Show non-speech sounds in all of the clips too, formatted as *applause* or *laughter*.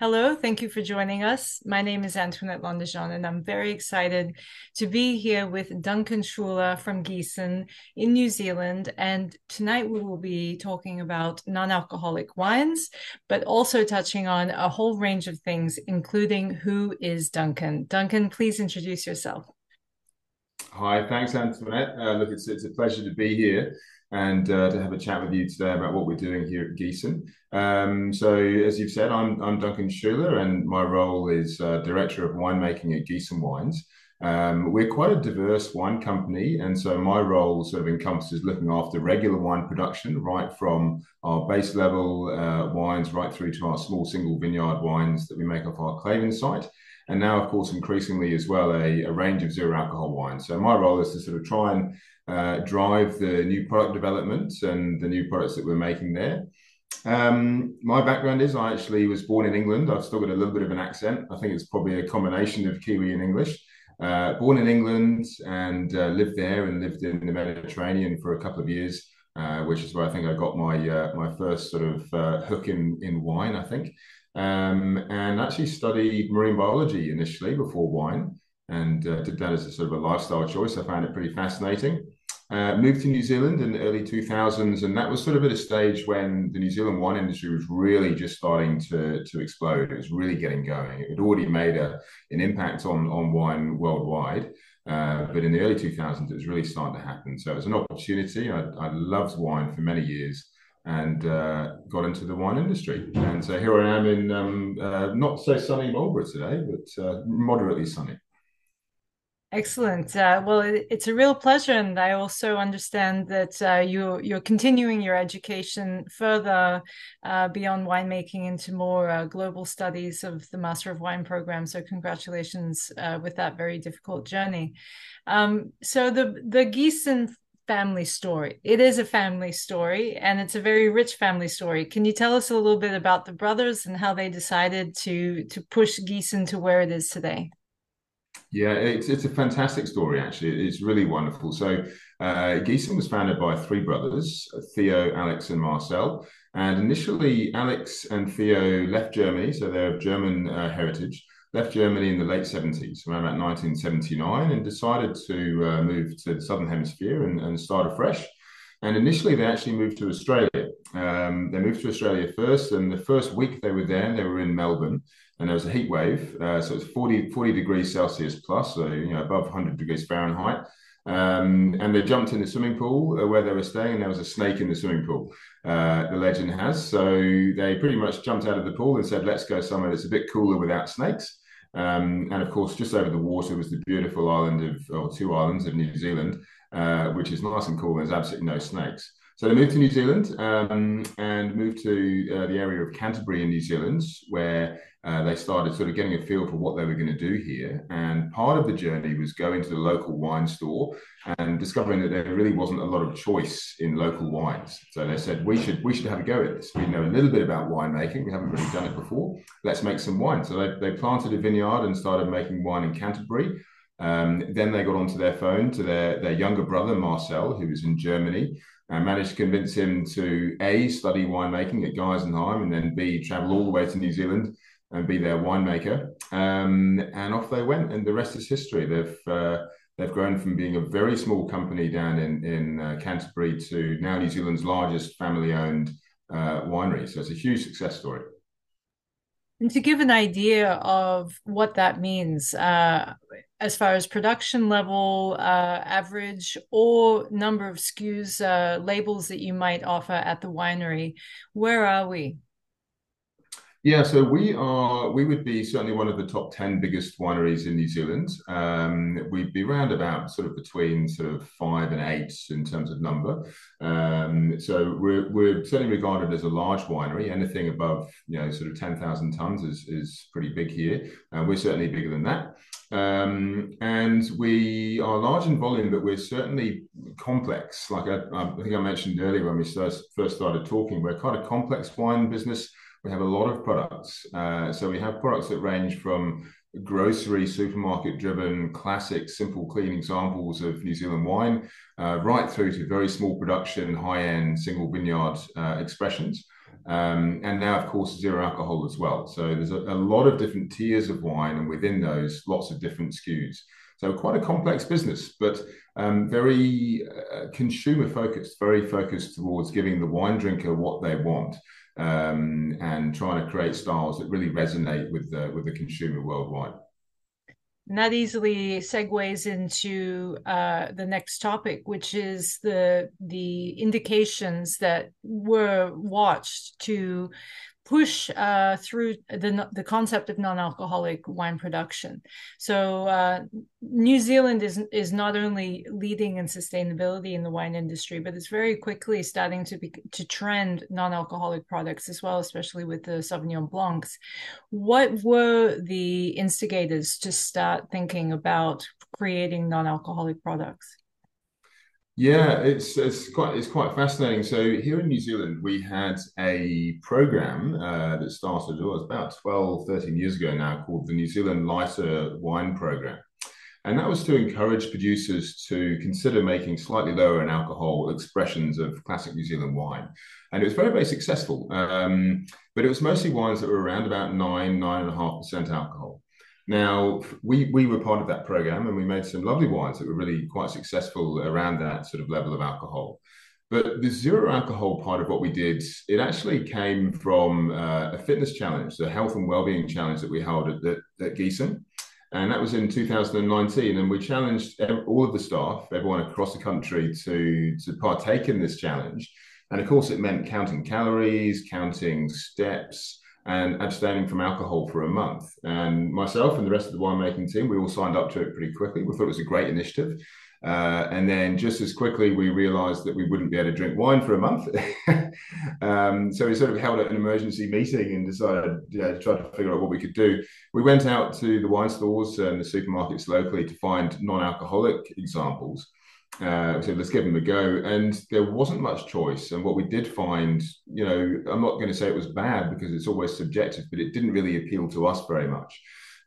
Hello, thank you for joining us. My name is Antoinette Londejean, and I'm very excited to be here with Duncan Shouler from Giesen in New Zealand. And tonight we will be talking about non alcoholic wines, but also touching on a whole range of things, including who is Duncan. Duncan, please introduce yourself. Hi, thanks, Antoinette. Uh, look, it's, it's a pleasure to be here and uh, to have a chat with you today about what we're doing here at Giesen. Um, so, as you've said, I'm, I'm Duncan Shouler, and my role is uh, Director of Winemaking at Giesen Wines. Um, we're quite a diverse wine company, and so my role sort of encompasses looking after regular wine production, right from our base level uh, wines right through to our small single vineyard wines that we make off our Clayvin site. And now, of course, increasingly as well, a, a range of zero alcohol wines. So my role is to sort of try and uh, drive the new product development and the new products that we're making there. Um, my background is I actually was born in England. I've still got a little bit of an accent. I think it's probably a combination of Kiwi and English. Uh, born in England and uh, lived there and lived in the Mediterranean for a couple of years, uh, which is where I think I got my uh, my first sort of uh, hook in in wine. I think, um, and actually studied marine biology initially before wine, and did that as a sort of a lifestyle choice. I found it pretty fascinating. Uh, moved to New Zealand in the early 2000s, and that was sort of at a stage when the New Zealand wine industry was really just starting to, to explode. It was really getting going. It had already made a, an impact on, on wine worldwide, uh, but in the early 2000s, it was really starting to happen. So it was an opportunity. I, I loved wine for many years and uh, got into the wine industry. And so here I am in um, uh, not so sunny Marlborough today, but uh, moderately sunny. Excellent. Uh, well, it, it's a real pleasure, and I also understand that uh, you you're continuing your education further uh, beyond winemaking into more uh, global studies of the Master of Wine program. So, congratulations uh, with that very difficult journey. Um, so, the the Giesen family story. It is a family story, and it's a very rich family story. Can you tell us a little bit about the brothers and how they decided to to push Giesen to where it is today? Yeah, it's it's a fantastic story. Actually, it's really wonderful. So, uh, was founded by three brothers: Theo, Alex, and Marcel. And initially, Alex and Theo left Germany, so they're of German uh, heritage. Left Germany in the late 70s, around about 1979, and decided to uh, move to the southern hemisphere and, and start afresh. And initially, they actually moved to Australia. Um, they moved to Australia first, and the first week they were there, they were in Melbourne, and there was a heat wave. Uh, so it's 40, 40 degrees Celsius plus, so you know above 100 degrees Fahrenheit. Um, and they jumped in the swimming pool uh, where they were staying, and there was a snake in the swimming pool. Uh, the legend has. So they pretty much jumped out of the pool and said, "Let's go somewhere that's a bit cooler without snakes." Um, and of course, just over the water was the beautiful island of, or two islands of New Zealand, uh, which is nice and cool. There's absolutely no snakes. So they moved to New Zealand um, and moved to uh, the area of Canterbury in New Zealand, where uh, they started sort of getting a feel for what they were going to do here. And part of the journey was going to the local wine store and discovering that there really wasn't a lot of choice in local wines. So they said we should we should have a go at this. We know a little bit about winemaking. We haven't really done it before. Let's make some wine. So they, they planted a vineyard and started making wine in Canterbury. Um, then they got onto their phone to their, their younger brother, Marcel, who was in Germany, and managed to convince him to A, study winemaking at Geisenheim, and then B, travel all the way to New Zealand and be their winemaker. Um, and off they went, and the rest is history. They've uh, they've grown from being a very small company down in in uh, Canterbury to now New Zealand's largest family-owned uh, winery. So it's a huge success story. And to give an idea of what that means, uh, as far as production level, uh, average, or number of SKUs, uh, labels that you might offer at the winery, where are we? Yeah, so we are, we would be certainly one of the top 10 biggest wineries in New Zealand. Um, we'd be around about sort of between sort of five and eight in terms of number. Um, so we're, we're certainly regarded as a large winery. Anything above, you know, sort of 10,000 tons is, is pretty big here. And we're certainly bigger than that. Um, and we are large in volume, but we're certainly complex. Like I, think I mentioned earlier when we first, started talking, we're quite a complex wine business we have a lot of products. Uh, so we have products that range from grocery, supermarket driven, classic, simple, clean examples of New Zealand wine, uh, right through to very small production, high end, single vineyard uh, expressions. Um, and now, of course, zero alcohol as well. So there's a, a, lot of different tiers of wine, and within those, lots of different SKUs. So quite a complex business, but um, very uh, consumer focused, very focused towards giving the wine drinker what they want, um, and trying to create styles that really resonate with the with the consumer worldwide. And that easily segues into uh, the next topic, which is the the indications that were watched to push uh, through the the concept of non-alcoholic wine production. So uh, New Zealand is is not only leading in sustainability in the wine industry, but it's very quickly starting to be to trend non-alcoholic products as well, especially with the Sauvignon Blancs. What were the instigators to start thinking about creating non-alcoholic products? Yeah, it's it's quite it's quite fascinating. So here in New Zealand, we had a program uh, that started oh, it was about 12, 13 years ago now called the New Zealand Lighter Wine Program. And that was to encourage producers to consider making slightly lower in alcohol expressions of classic New Zealand wine. And it was very, very successful. Um, but it was mostly wines that were around about nine, nine and a half percent alcohol. Now, we, we were part of that program and we made some lovely wines that were really quite successful around that sort of level of alcohol. But the zero alcohol part of what we did, it actually came from uh, a fitness challenge, the health and well-being challenge that we held at, at, at. And that was in 2019. And we challenged all of the staff, everyone across the country, to, to partake in this challenge. And of course, it meant counting calories, counting steps, and abstaining from alcohol for a month. And myself and the rest of the winemaking team, we all signed up to it pretty quickly. We thought it was a great initiative. Uh, and then just as quickly, we realized that we wouldn't be able to drink wine for a month. *laughs* um, so we sort of held an emergency meeting and decided to try to figure out what we could do. We went out to the wine stores and the supermarkets locally to find non alcoholic examples. Uh, said, let's give them a go. And there wasn't much choice. And what we did find, you know, I'm not going to say it was bad because it's always subjective, but it didn't really appeal to us very much.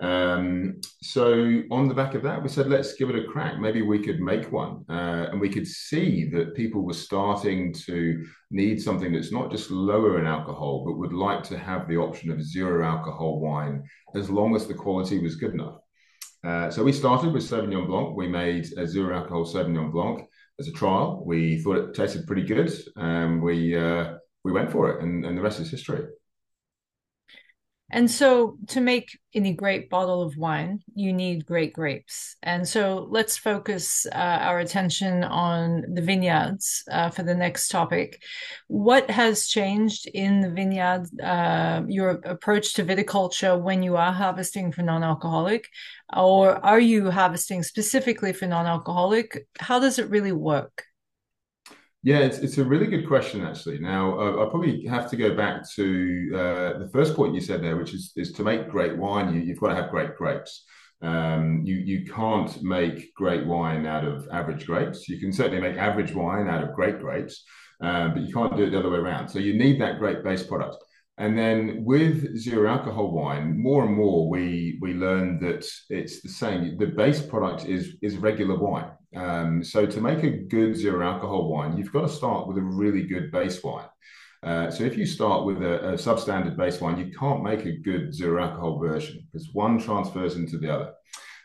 Um, so on the back of that, we said, let's give it a crack. Maybe we could make one. Uh, and we could see that people were starting to need something that's not just lower in alcohol, but would like to have the option of zero alcohol wine as long as the quality was good enough. Uh, so we started with Sauvignon Blanc. We made a zero alcohol Sauvignon Blanc as a trial. We thought it tasted pretty good, and we uh, we went for it, and, and the rest is history. And so, to make any great bottle of wine, you need great grapes. And so, let's focus uh, our attention on the vineyards uh, for the next topic. What has changed in the vineyard, uh, your approach to viticulture when you are harvesting for non alcoholic? Or are you harvesting specifically for non alcoholic? How does it really work? Yeah, it's, it's a really good question, actually. Now, uh, I probably have to go back to uh, the first point you said there, which is, is to make great wine, you, have got to have great grapes. Um, you, you can't make great wine out of average grapes. You can certainly make average wine out of great grapes, um, but you can't do it the other way around. So you need that great base product. And then with zero alcohol wine, more and more we we learn that it's the same. The base product is is regular wine. Um, so to make a good zero alcohol wine, you've got to start with a really good base wine. Uh, so if you start with a, a, substandard base wine, you can't make a good zero alcohol version because one transfers into the other.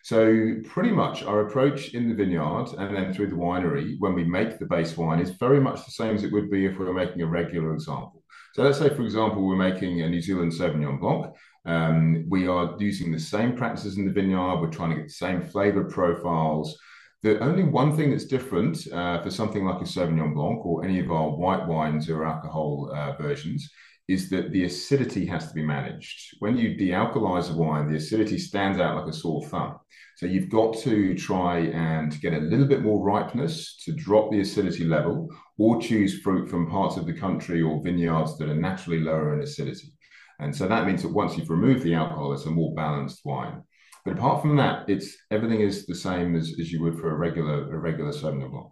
So pretty much our approach in the vineyard and then through the winery when we make the base wine is very much the same as it would be if we were making a regular example. So let's say, for example, we're making a New Zealand Sauvignon Blanc. Um, we are using the same practices in the vineyard. We're trying to get the same flavor profiles. The only one thing that's different uh, for something like a Sauvignon Blanc or any of our white wines or alcohol uh, versions is that the acidity has to be managed. When you dealcoholize a wine, the acidity stands out like a sore thumb. So you've got to try and get a little bit more ripeness to drop the acidity level or choose fruit from parts of the country or vineyards that are naturally lower in acidity. And so that means that once you've removed the alcohol, it's a more balanced wine. But apart from that, it's everything is the same as, as you would for a regular a regular Sauvignon Blanc.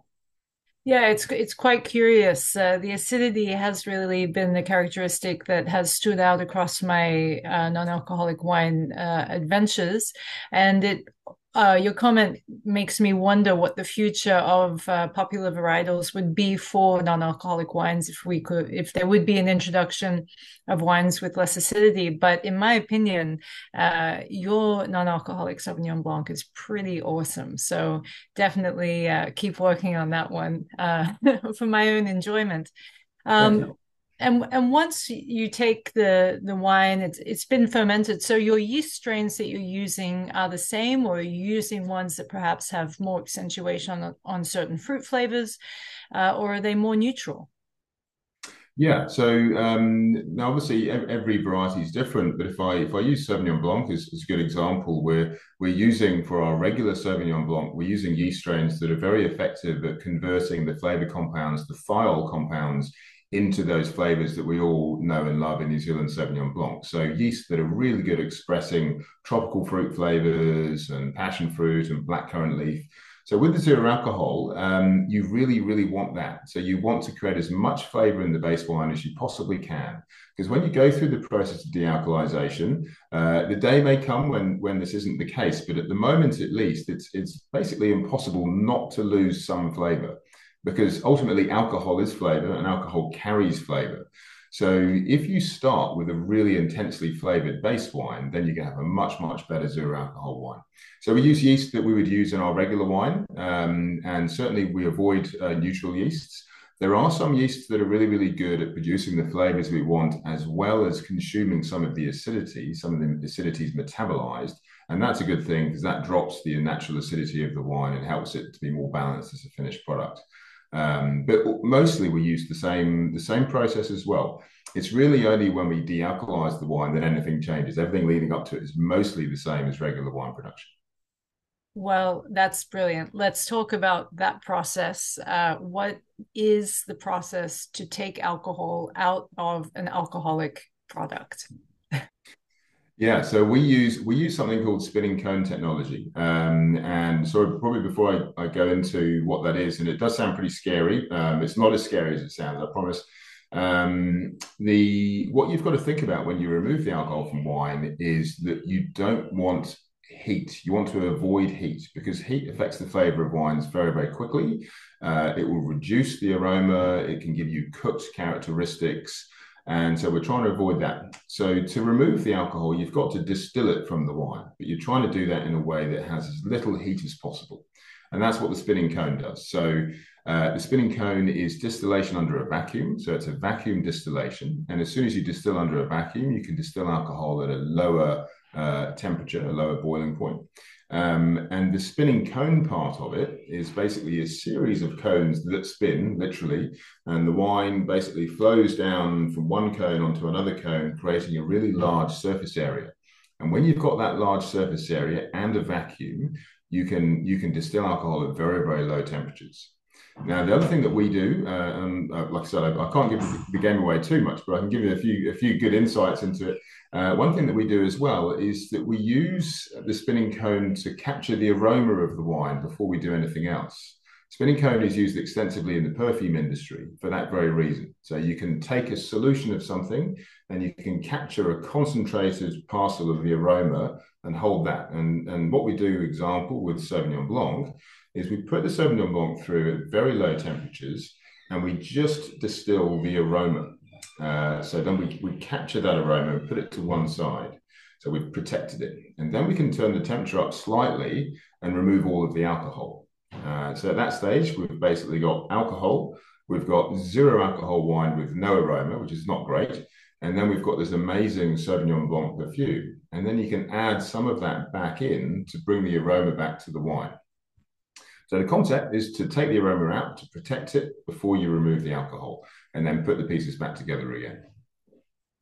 Yeah, it's it's quite curious. Uh, the acidity has really been the characteristic that has stood out across my uh, non-alcoholic wine uh, adventures, and it uh, your comment makes me wonder what the future of uh, popular varietals would be for non-alcoholic wines if we could, if there would be an introduction of wines with less acidity. But in my opinion, uh, your non-alcoholic Sauvignon Blanc is pretty awesome. So definitely uh, keep working on that one uh, *laughs* for my own enjoyment. Um, and and once you take the the wine it's it's been fermented. So your yeast strains that you're using are the same or are you using ones that perhaps have more accentuation on on certain fruit flavors uh, or are they more neutral? Yeah. So um, now obviously every variety is different but if i if i use sauvignon blanc as, a good example we're we're using for our regular sauvignon blanc we're using yeast strains that are very effective at converting the flavor compounds the thiol compounds into those flavors that we all know and love in New Zealand Sauvignon Blanc. So yeasts that are really good expressing tropical fruit flavors and passion fruit and blackcurrant leaf. So with the zero alcohol, um, you really, really want that. So you want to create as much flavor in the base wine as you possibly can. Because when you go through the process of dealcoholization, uh, the day may come when when this isn't the case, but at the moment at least, it's it's basically impossible not to lose some flavor because ultimately alcohol is flavor and alcohol carries flavor. So if you start with a really intensely flavored base wine, then you can have a much, much better zero alcohol wine. So we use yeast that we would use in our regular wine, um, and certainly we avoid uh, neutral yeasts. There are some yeasts that are really, really good at producing the flavors we want, as well as consuming some of the acidity. Some of the acidity is metabolized, and that's a good thing because that drops the natural acidity of the wine and helps it to be more balanced as a finished product. Um, but mostly we use the same the same process as well. It's really only when we dealcoholize the wine that anything changes. Everything leading up to it is mostly the same as regular wine production. Well, that's brilliant. Let's talk about that process. Uh, what is the process to take alcohol out of an alcoholic product? Yeah, so we use we use something called spinning cone technology, um, and so probably before I, I, go into what that is, and it does sound pretty scary. Um, it's not as scary as it sounds, I promise. Um, the what you've got to think about when you remove the alcohol from wine is that you don't want heat. You want to avoid heat because heat affects the flavor of wines very very quickly. Uh, it will reduce the aroma. It can give you cooked characteristics. And so we're trying to avoid that. So to remove the alcohol, you've got to distill it from the wine, but you're trying to do that in a way that has as little heat as possible. And that's what the spinning cone does. So uh, the spinning cone is distillation under a vacuum. So it's a vacuum distillation. And as soon as you distill under a vacuum, you can distill alcohol at a lower uh, temperature, a lower boiling point. Um, and the spinning cone part of it is basically a series of cones that spin literally, and the wine basically flows down from one cone onto another cone, creating a really large surface area. And when you've got that large surface area and a vacuum, you can you can distill alcohol at very very low temperatures. Now, the other thing that we do, uh, and uh, like I said, I, I can't give the game away too much, but I can give you a few a few good insights into it. Uh, one thing that we do as well is that we use the spinning cone to capture the aroma of the wine before we do anything else. Spinning cone is used extensively in the perfume industry for that very reason. So you can take a solution of something and you can capture a concentrated parcel of the aroma and hold that. And, and what we do, example, with Sauvignon Blanc is we put the Sauvignon Blanc through at very low temperatures and we just distill the aroma. Uh, so then we, we capture that aroma and put it to one side. So we've protected it. And then we can turn the temperature up slightly and remove all of the alcohol. Uh, so at that stage, we've basically got alcohol. We've got zero alcohol wine with no aroma, which is not great. And then we've got this amazing Sauvignon Blanc perfume. And then you can add some of that back in to bring the aroma back to the wine. So the concept is to take the aroma out to protect it before you remove the alcohol and then put the pieces back together again.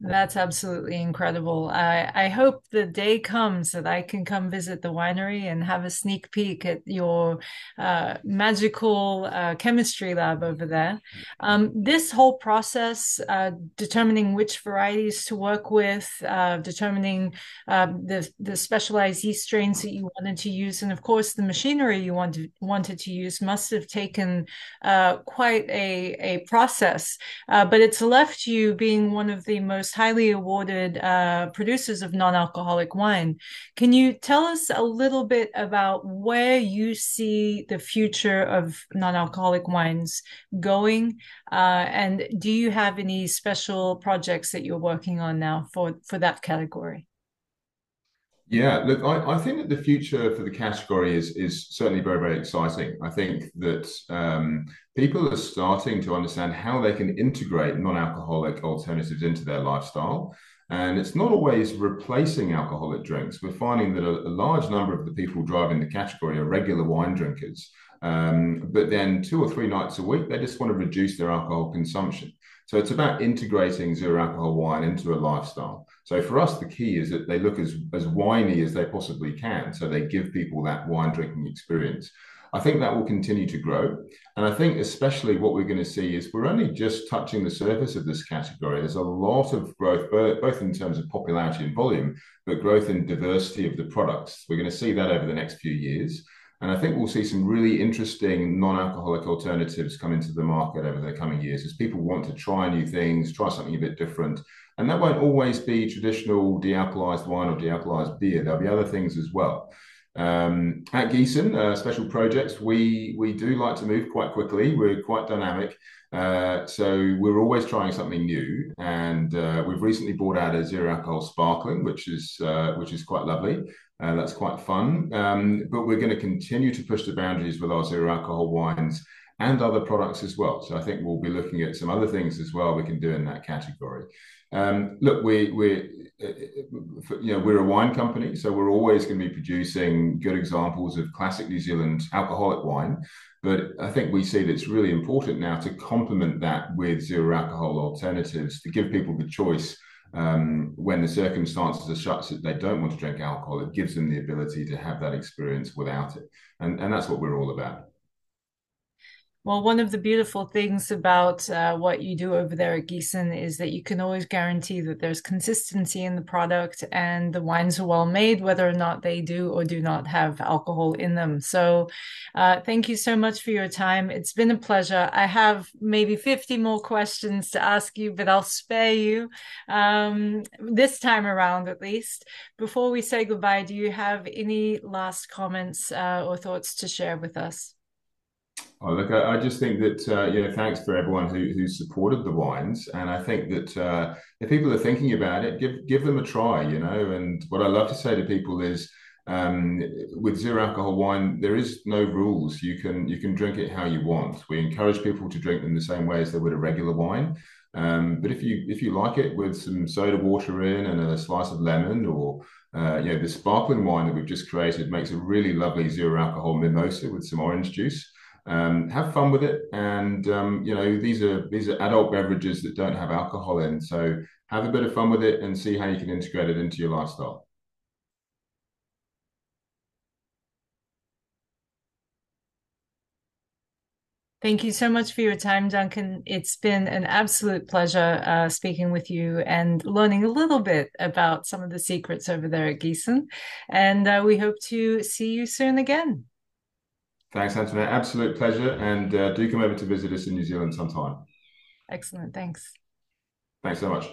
That's absolutely incredible. I, I hope the day comes that I can come visit the winery and have a sneak peek at your uh, magical uh, chemistry lab over there. Um, this whole process, uh, determining which varieties to work with, uh, determining um, the, the specialized yeast strains that you wanted to use, and of course the machinery you wanted, wanted to use must have taken uh, quite a, a process. Uh, but it's left you being one of the most most highly awarded uh, producers of non-alcoholic wine. Can you tell us a little bit about where you see the future of non-alcoholic wines going? Uh, and do you have any special projects that you're working on now for, for that category? Yeah, look, I, I think that the future for the category is is certainly very, very exciting. I think that um, people are starting to understand how they can integrate non-alcoholic alternatives into their lifestyle. And it's not always replacing alcoholic drinks. We're finding that a, a large number of the people driving the category are regular wine drinkers. Um, but then two or three nights a week, they just want to reduce their alcohol consumption. So it's about integrating zero alcohol wine into a lifestyle. So for us, the key is that they look as, as winey as they possibly can. So they give people that wine drinking experience. I think that will continue to grow. And I think, especially, what we're going to see is we're only just touching the surface of this category. There's a lot of growth, both in terms of popularity and volume, but growth in diversity of the products. We're going to see that over the next few years. And I think we'll see some really interesting non-alcoholic alternatives come into the market over the coming years as people want to try new things, try something a bit different. And that won't always be traditional de-alcoholized wine or de-alcoholized beer. There'll be other things as well. Um, at Giesen, uh, special projects, we we do like to move quite quickly. We're quite dynamic, uh, so we're always trying something new. And uh, we've recently brought out a zero alcohol sparkling, which is uh, which is quite lovely. Uh, that's quite fun. Um, but we're going to continue to push the boundaries with our zero alcohol wines and other products as well. So I think we'll be looking at some other things as well we can do in that category. Um, look, we we uh, you know we're a wine company, so we're always going to be producing good examples of classic New Zealand alcoholic wine. But I think we see that it's really important now to complement that with zero alcohol alternatives to give people the choice um, when the circumstances are such that they don't want to drink alcohol, it gives them the ability to have that experience without it. And, and that's what we're all about. Well, one of the beautiful things about uh, what you do over there at Giesen is that you can always guarantee that there's consistency in the product and the wines are well made, whether or not they do or do not have alcohol in them. So, uh, thank you so much for your time. It's been a pleasure. I have maybe 50 more questions to ask you, but I'll spare you um, this time around at least. Before we say goodbye, do you have any last comments uh, or thoughts to share with us? Oh, look, I, I, just think that uh, you know, thanks for everyone who who supported the wines, and I think that uh, if people are thinking about it, give give them a try. You know, and what I love to say to people is, um, with zero alcohol wine, there is no rules. You can you can drink it how you want. We encourage people to drink them the same way as they would a regular wine. Um, but if you if you like it with some soda water in and a slice of lemon, or uh, you know, the sparkling wine that we've just created makes a really lovely zero alcohol mimosa with some orange juice. Um, have fun with it, and um, you know these are these are adult beverages that don't have alcohol in. So have a bit of fun with it and see how you can integrate it into your lifestyle. Thank you so much for your time, Duncan. It's been an absolute pleasure uh, speaking with you and learning a little bit about some of the secrets over there at Giesen. And uh, we hope to see you soon again. Thanks, Antoinette. Absolute pleasure. And uh, do come over to visit us in New Zealand sometime. Excellent. Thanks. Thanks so much.